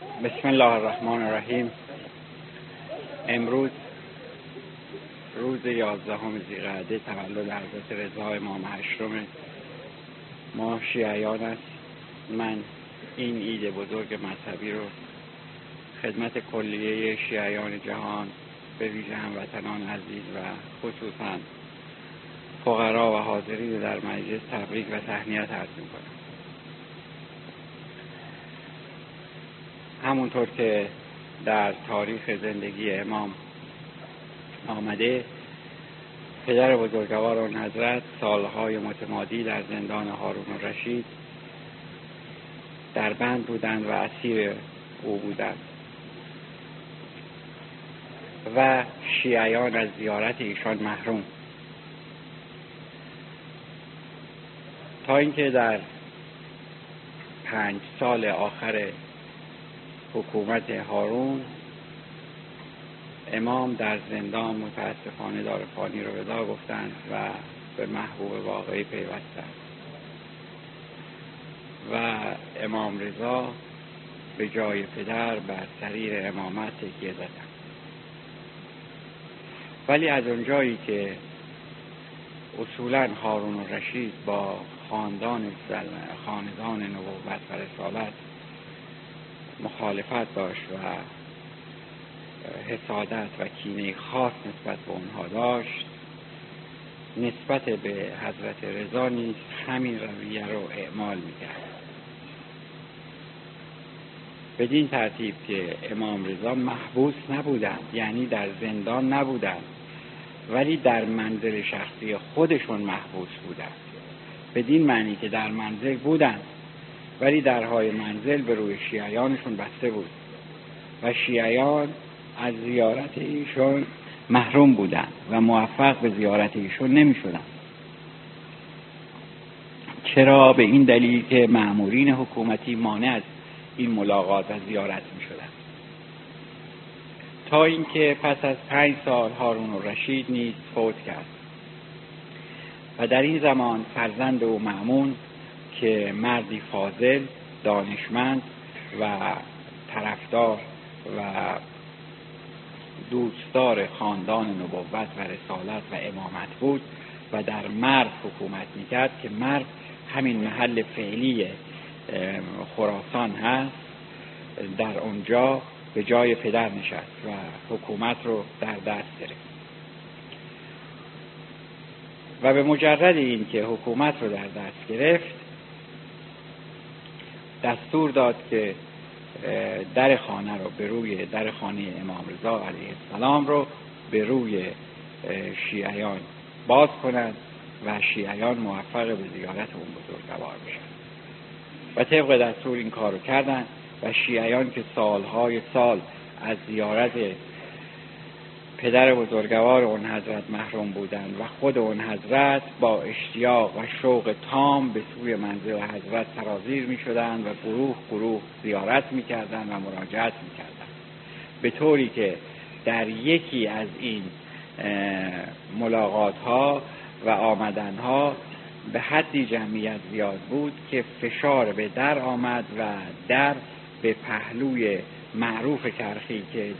بسم الله الرحمن الرحیم. امروز روز یازدهم زیقعده تولد حضرت رضا امام هشتم ما شیعیان است. من این عید بزرگ مذهبی رو خدمت کلیه شیعیان جهان به ویژه هموطنان عزیز و خصوصا فقرا و حاضرین در مجلس تبریک و تهنیت عرض می‌کنم. همونطور که در تاریخ زندگی امام آمده پدر بزرگوار اون حضرت سالهای متمادی در زندان هارون و رشید در بند بودند و اسیر او بودند و شیعیان از زیارت ایشان محروم. تا اینکه در پنج سال آخر حکومت هارون امام در زندان متاسفانه دار فانی رو ودا گفتند و به محبوب واقعی پیوستند. و امام رضا به جای پدر بر سریر امامت تکیه زدند. ولی از اونجایی که اصولا هارون و رشید با خاندان خاندان نبوت و رسالت مخالفت داشت و حسادت و کینه خاص نسبت به اونها داشت. نسبت به حضرت رضا نیز همین رویه رو اعمال می‌کرد. بدین ترتیب که امام رضا محبوس نبودند یعنی در زندان نبودند ولی در منزل شخصی خودشون محبوس بودند. بدین معنی که در منزل بودند. ولی درهای منزل به روی شیعیانشون بسته بود و شیعیان از زیارت ایشون محروم بودند و موفق به زیارت ایشون نمی شدن. چرا به این دلیل که معمورین حکومتی مانع از این ملاقات و زیارت می شدن. تا اینکه پس از پنج سال هارون و رشید نیز فوت کرد و در این زمان فرزند او معمون که مردی فاضل دانشمند و طرفدار و دوستدار خاندان نبوت و رسالت و امامت بود و در مرد حکومت می‌کرد که مرد همین محل فعلی خراسان هست. در اونجا به جای پدر نشست و حکومت رو در دست گرفت. و به مجرد اینکه حکومت رو در دست گرفت دستور داد که در خانه رو به روی در خانه امام رضا علیه السلام رو به روی شیعیان باز کنند و شیعیان موفق به زیارت اون بزرگوار بشن. و طبق دستور این کار رو کردن و شیعیان که سالهای سال از زیارت پدر بزرگوار اون حضرت محروم بودند و خود اون حضرت با اشتیاق و شوق تام به سوی منزل حضرت سرازیر می شدند و گروه گروه زیارت می کردند و مراجعت می کردند به طوری که در یکی از این ملاقات ها و آمدن ها به حدی جمعیت زیاد بود که فشار به در آمد و در به پهلوی معروف کرخی که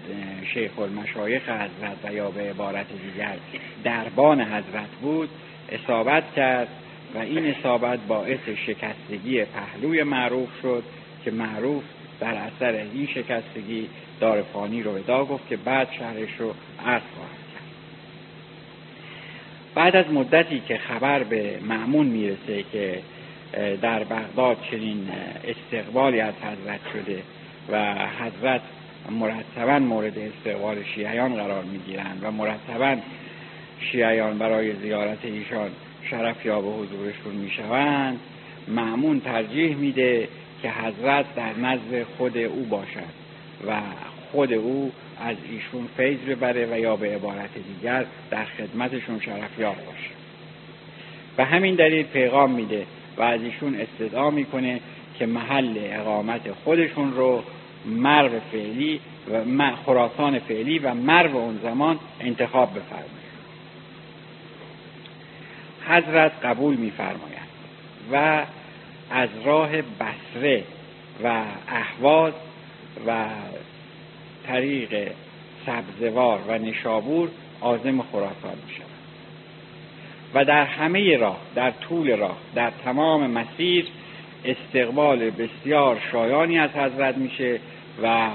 شیخ المشایخ حضرت و یا به عبارت دیگر دربان حضرت بود اصابت کرد و این اصابت باعث شکستگی پهلوی معروف شد که معروف در اثر این شکستگی دارفانی رو ودا گفت که بعد شهرش رو عرض خواهد کرد. بعد از مدتی که خبر به معمون می‌رسه که در بغداد چنین استقبالی از حضرت شده و حضرت مرتبا مورد استقبال شیعیان قرار می‌گیرند و مرتبا شیعیان برای زیارت ایشان شرف یا به حضورشون می‌شوند معمون ترجیح میده که حضرت در نزد خود او باشد و خود او از ایشون فیض ببره و یا به عبارت دیگر در خدمتشون شرفیاب باشه. و همین دلیل پیغام میده و از ایشون استدعا می‌کنه که محل اقامت خودشون رو مرو فعلی و خراسان فعلی و مرو اون زمان انتخاب بفرمایند حضرت قبول میفرمایند و از راه بسره و احواز و طریق سبزوار و نشابور آزم خراسان می شود و در همه راه در طول راه در تمام مسیر استقبال بسیار شایانی از حضرت میشه و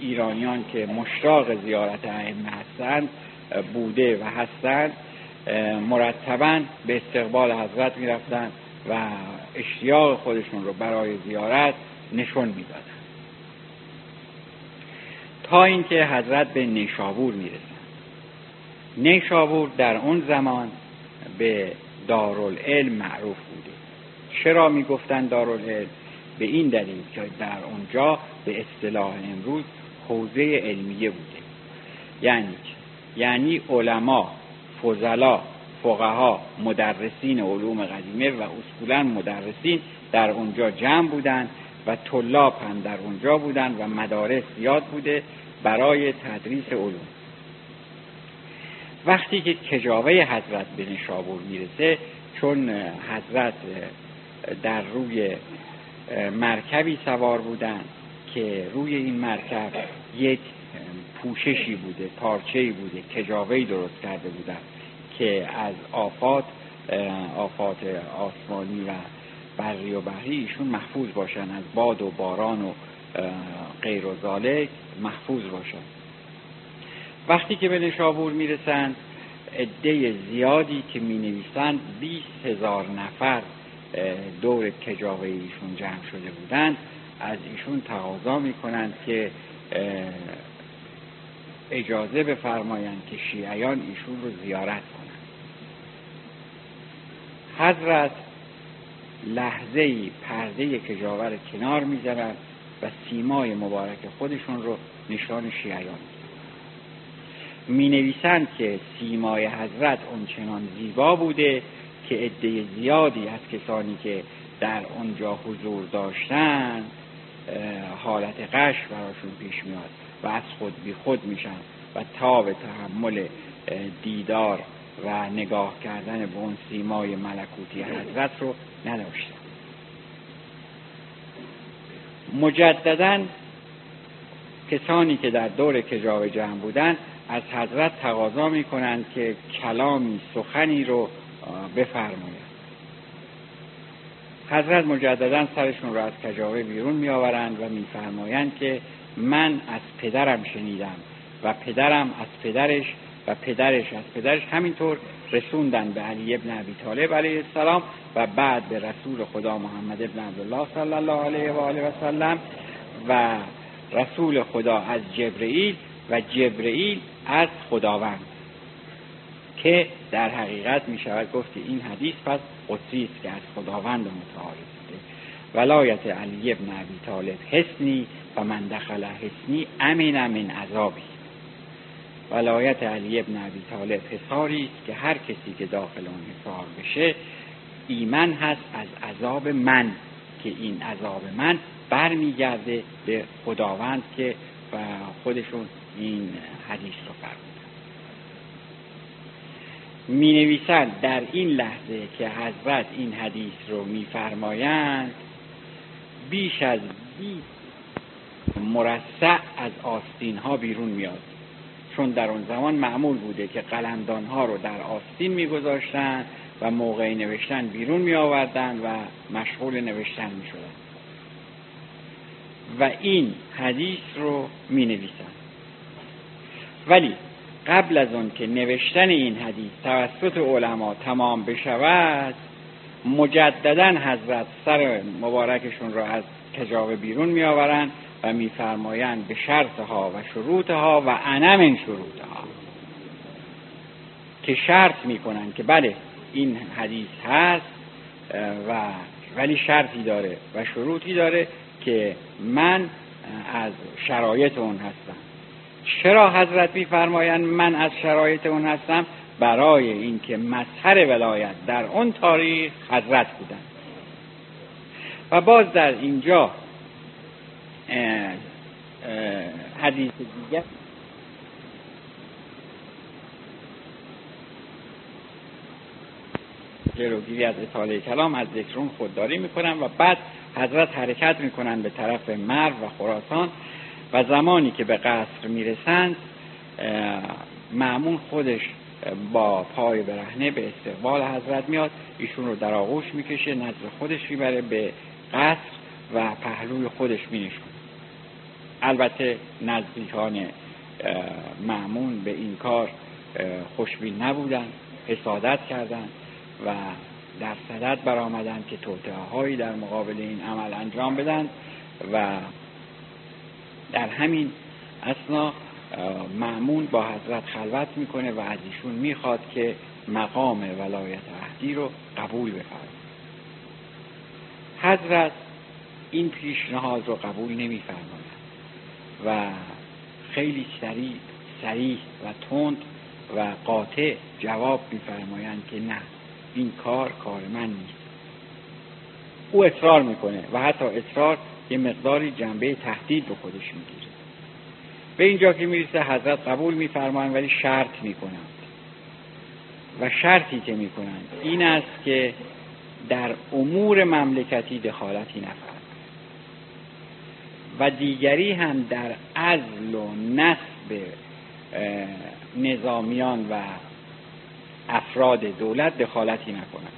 ایرانیان که مشتاق زیارت ائمه هستند بوده و هستند مرتبا به استقبال حضرت می‌رفتند و اشتیاق خودشون رو برای زیارت نشون می‌دادند. تا اینکه حضرت به نیشابور می‌رسند. نیشابور در اون زمان به دارالعلم معروف بوده. چرا می‌گفتند دارالعلم؟ به این دلیل که در اونجا به اصطلاح امروز حوزه علمیه بوده. یعنی یعنی علما فضلا فقها مدرسین علوم قدیمه و اصولا مدرسین در اونجا جمع بودند و طلاب هم در اونجا بودند و مدارس زیاد بوده برای تدریس علوم. وقتی که کجاوه حضرت به نشابور می‌رسه چون حضرت در روی مرکبی سوار بودند که روی این مرکب یک پوششی بوده پارچه‌ای بوده کجاوهی درست کرده بودند که از آفات آفات آسمانی و بری و بحری محفوظ باشن از باد و باران و غیر و ذالک محفوظ باشن. وقتی که به نشابور می‌رسند عده زیادی که می نویسند 20 هزار نفر دور کجاوه ایشون جمع شده بودند از ایشون تقاضا می کنند که اجازه بفرمایند که شیعیان ایشون رو زیارت کنند. حضرت لحظه پرده کجاوه رو کنار می‌ذارند و سیمای مبارک خودشون رو نشان شیعیان می نویسند که سیمای حضرت اونچنان زیبا بوده که عده زیادی از کسانی که در اونجا حضور داشتند حالت قش براشون پیش میاد و از خود بی خود میشن و تا به تحمل دیدار و نگاه کردن به اون سیمای ملکوتی حضرت رو نداشتن. مجددا کسانی که در دور کجاوه جمع بودند از حضرت تقاضا می کنند که کلامی سخنی رو بفرمایند حضرت مجددا سرشون را از کجاوه بیرون می آورند و میفرمایند که من از پدرم شنیدم و پدرم از پدرش و پدرش از پدرش. همینطور رسوندن به علی ابن ابی طالب علیه السلام و بعد به رسول خدا محمد ابن عبدالله صلی الله علیه و آله و سلم و رسول خدا از جبرئیل و جبرئیل از خداوند. که در حقیقت می شود گفت این حدیث پس قدسی است که از خداوند متعال ولایت علی ابن ابی طالب حسنی و من دخل حسنی امین من عذابی. ولایت علی ابن ابی طالب حصاری است که هر کسی که داخل اون حصار بشه ایمن هست از عذاب من که این عذاب من برمیگرده به خداوند که خودشون این حدیث رو فرمودن. می نویسند در این لحظه که حضرت این حدیث رو میفرمایند بیش از بیست مرسع از آستین ها بیرون میاد چون در اون زمان معمول بوده که قلمدان ها رو در آستین میگذاشتند و موقع نوشتن بیرون می آوردن و مشغول نوشتن می شدن. و این حدیث رو می نویسن. ولی قبل از آن که نوشتن این حدیث توسط علما تمام بشود مجددا حضرت سر مبارکشون را از کجاوه بیرون می آورند و میفرمایند به شرطها و شروطها و انم شروطها. که شرط می‌کنند که بله این حدیث هست و ولی شرطی داره و شروطی داره که من از شرایط اون هستم. چرا حضرت میفرمایند من از شرایط اون هستم؟ برای اینکه مظهر ولایت در اون تاریخ حضرت بودن و باز در اینجا حدیث دیگر جلوگیری از اطاله کلام از ذکرون خودداری می‌کنن و بعد حضرت حرکت می‌کنن به طرف مرو و خراسان. و زمانی که به قصر می‌رسند معمون خودش با پای برهنه به استقبال حضرت میاد. ایشون رو در آغوش می‌کشه نزد خودش می‌بره به قصر و پهلوی خودش مینشونه. البته نزدیکان معمون به این کار خوشبین نبودن حسادت کردند و در صدد برآمدند که توطعه هایی در مقابل این عمل انجام بدن و در همین اسنا معمون با حضرت خلوت می‌کنه و از ایشون می‌خواد که مقام ولایت عهدی رو قبول بفرماید. حضرت این پیشنهاد رو قبول نمیفرماید و خیلی سریع سریح و تند و قاطع جواب میفرمایند که نه این کار کار من نیست. او اصرار می‌کنه و حتی اصرار یه مقداری جنبه تهدید به خودش می‌گیره به اینجا که می‌رسه حضرت قبول میفرمایند ولی شرط می‌کنند. و شرطی که می‌کنند این است که در امور مملکتی دخالتی نفرد و دیگری هم در ازل و نصب نظامیان و افراد دولت دخالتی نکنند.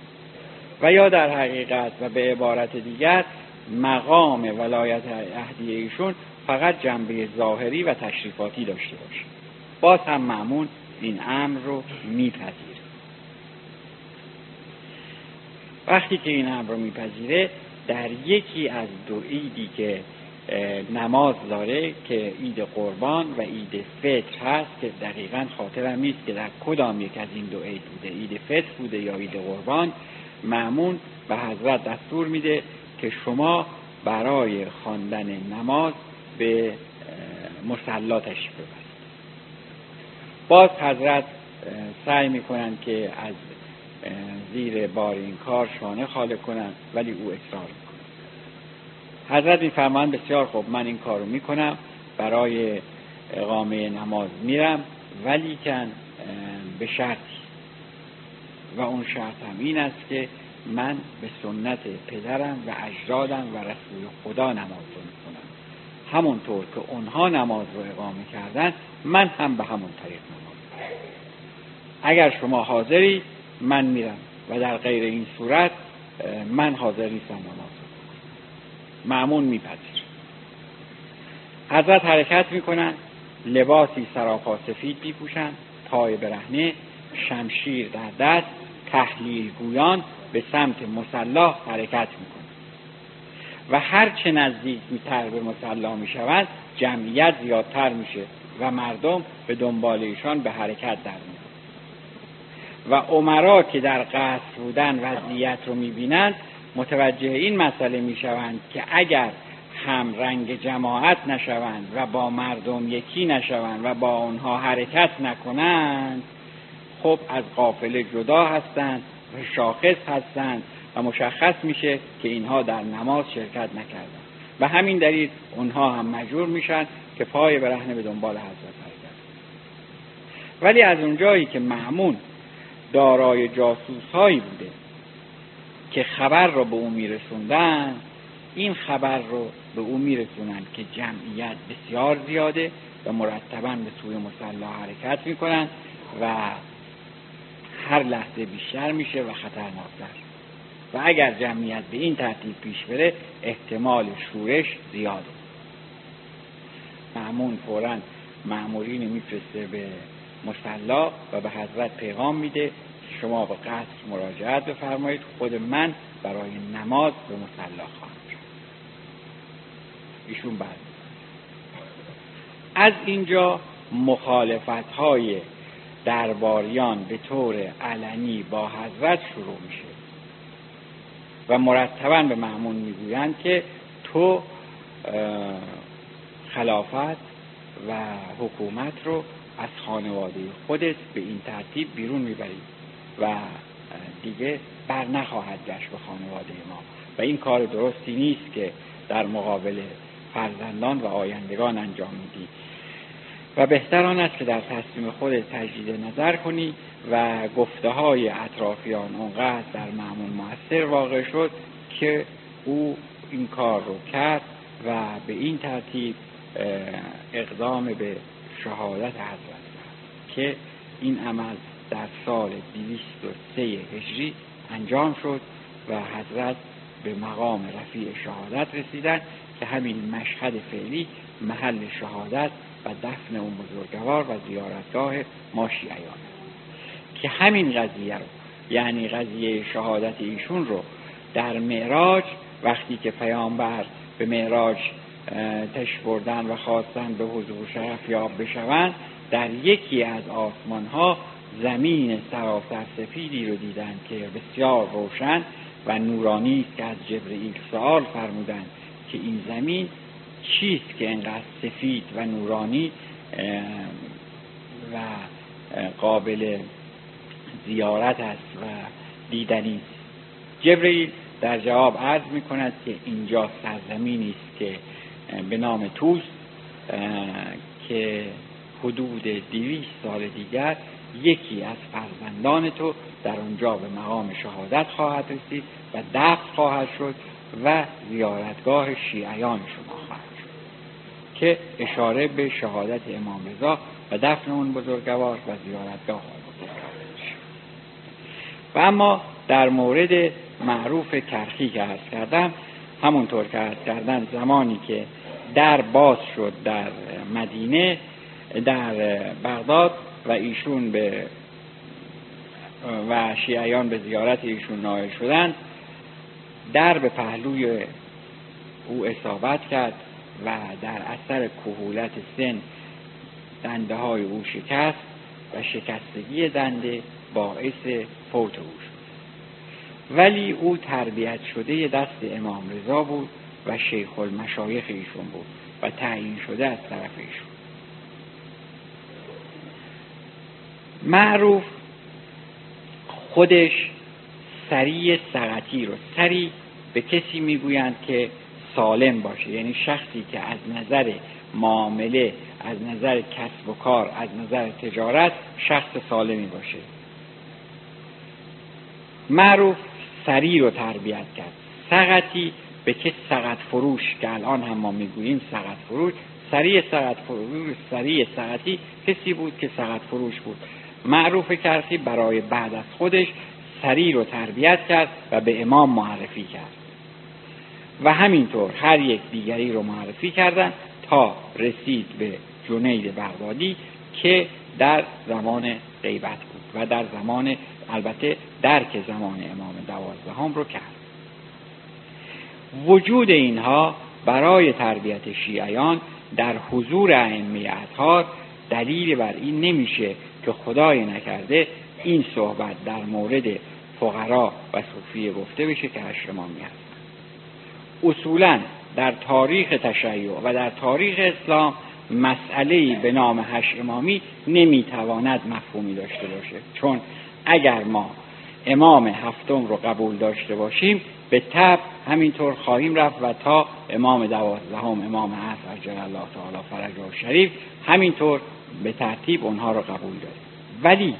و یا در حقیقت و به عبارت دیگر مقام ولایت عهدی ایشون فقط جنبه ظاهری و تشریفاتی داشته باشه. باز هم معمون این امر رو میپذیره. وقتی که این امر رو میپذیره در یکی از دو عیدی که نماز داره که عید قربان و عید فطر هست که دقیقا خاطرم نیست که در کدام یک از این دو عید بوده عید فطر بوده یا عید قربان معمون به حضرت دستور میده که شما برای خواندن نماز به مسلا تشریف ببرید. باز حضرت سعی می‌کنند که از زیر بار این کار شانه خاله کنند ولی او اصرار می‌کنه حضرت میفرمایند بسیار خوب من این کار رو می‌کنم برای اقامه نماز میرم ولی کن به شرطی. و اون شرط هم این است که من به سنت پدرم و اجدادم و رسول خدا نماز رو می‌کنم همونطور که اونها نماز رو اقامه کردن من هم به همون طریق نماز اگر شما حاضری من میرم. و در غیر این صورت من حاضر نیستم نماز معمون میپذیر حضرت حرکت می‌کنن لباسی سراپا سفید میپوشن پای برهنه شمشیر در دست تحلیل گویان به سمت مسلح حرکت می‌کنه. و هرچه نزدیکتر به مسلح می‌شود جمعیت زیادتر میشه و مردم به دنبال ایشان به حرکت در میاد و عمرا که در قصر بودن وضعیت رو می‌بینند متوجه این مسئله می‌شوند که اگر هم رنگ جماعت نشوند و با مردم یکی نشوند و با آنها حرکت نکنند خب از قافله جدا هستند شاخص هستند و مشخص میشه که اینها در نماز شرکت نکردند. و همین دلیل اونها هم مجبور میشن که پای برهنه به دنبال حضرت حرکت ولی از اونجایی که معمون دارای جاسوس هایی بوده که خبر را به او میرسوندن این خبر رو به او میرسونند که جمعیت بسیار زیاده و مرتبا به سوی مسلح حرکت می‌کنند و هر لحظه بیشتر میشه و خطرناکتر. و اگر جمعیت به این ترتیب پیش بره احتمال شورش زیاده معمون فورا معمولین میفرسته به مسلا و به حضرت پیغام میده شما به قصد مراجعت بفرمایید خود من برای نماز به مسلا خواهم ایشون بعد. از اینجا مخالفت های درباریان به طور علنی با حضرت شروع میشه. و مرتبا به معمون می‌گویند که تو خلافت و حکومت رو از خانواده خودت به این ترتیب بیرون می‌بری و دیگه بر نخواهد گشت به خانواده ما. و این کار درستی نیست که در مقابل فرزندان و آیندگان انجام میدی. و بهتر آن است که در تصمیم خود تجدید نظر کنی و گفته های اطرافیان اونقدر در معمول موثر واقع شد که او این کار رو کرد و به این ترتیب اقدام به شهادت حضرت که این عمل در سال 203 هجری انجام شد و حضرت به مقام رفیع شهادت رسیدن که همین مشهد فعلی محل شهادت و دفن اون بزرگوار و زیارتگاه ما شیعیان. که همین قضیه رو یعنی قضیه شهادت ایشون رو در معراج وقتی که پیامبر به معراج تش بردن و خواستن به حضور شرف یاب بشوند در یکی از آسمان ها زمین سراسر سفیدی رو دیدند که بسیار روشن و نورانی است که از جبرئیل سوال فرمودند که این زمین چیست که انقدر سفید و نورانی و قابل زیارت است و دیدنی است؟ جبرئیل در جواب عرض می کند که اینجا سرزمینی است که به نام توس که حدود دویست سال دیگر یکی از فرزندان تو در آنجا به مقام شهادت خواهد رسید و دفت خواهد شد و زیارتگاه شیعیان شما خواهد که اشاره به شهادت امام رضا و دفن اون بزرگوار و زیارتگاه و اما در مورد معروف کرخی که عرض کردم همونطور که عرض کردن زمانی که در باز شد در مدینه در بغداد و ایشون به و شیعیان به زیارت ایشون نایل شدند در به پهلوی او اصابت کرد. و در اثر کهولت سن دنده های او شکست و شکستگی دنده باعث فوت او شد. ولی او تربیت شده دست امام رضا بود و شیخ المشایخ ایشون بود و تعیین شده از طرف ایشون. معروف خودش سریع سقطی رو سری به کسی می‌گویند که سالم باشه. یعنی شخصی که از نظر معامله از نظر کسب و کار از نظر تجارت شخص سالمی باشه. معروف سری رو تربیت کرد. سقطی به که سقط فروش که الان هم ما می‌گوییم سقط فروش سریع سقط فروش سریع سقطی کسی بود که سقط فروش بود. معروف کرسی برای بعد از خودش سری رو تربیت کرد و به امام معرفی کرد. و همینطور هر یک دیگری رو معرفی کردن تا رسید به جنید بغدادی که در زمان غیبت بود و در زمان البته درک زمان امام دوازدهم رو کرد. وجود اینها برای تربیت شیعیان در حضور ائمه اطهار دلیل بر این نمیشه که خدای نکرده این صحبت در مورد فقرا و صوفیه گفته بشه که امامی هستن اصولا در تاریخ تشیع و در تاریخ اسلام مسئله به نام هشت امامی نمی‌تواند مفهومی داشته باشه. چون اگر ما امام هفتم رو قبول داشته باشیم به تب همینطور خواهیم رفت و تا امام دوازدهم امام عصر عجل الله تعالی فرجه شریف همینطور به ترتیب اونها رو قبول داریم. ولی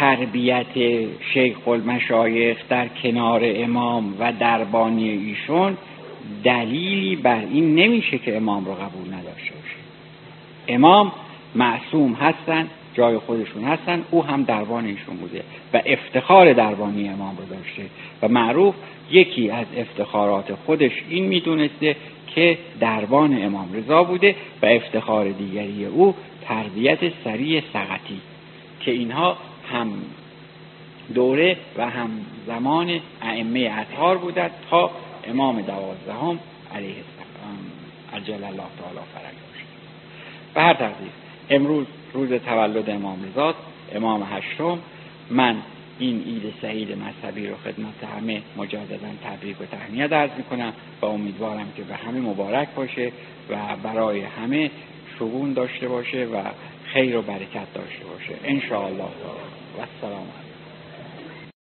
تربیت شیخ المشایخ در کنار امام و دربانی ایشون دلیلی بر این نمیشه که امام رو قبول نداشته باشه. امام معصوم هستن جای خودشون هستن او هم دربان ایشون بوده و افتخار دربانی امام رو داشته و معروف یکی از افتخارات خودش این می‌دونسته که دربان امام رضا بوده و افتخار دیگری او تربیت سریع سقطی که اینها هم دوره و هم زمان ائمه اطهار بودند تا امام دوازدهم علیه السلام عجل الله تعالی فرجش به هر تقدیر امروز روز تولد امام رضا امام هشتم من این عید سعید مذهبی رو خدمت همه مجددا تبریک و تهنیت عرض می‌کنم و امیدوارم که به همه مبارک باشه و برای همه شگون داشته باشه و خیر و برکت داشته باشه. ان و السلام علیکم.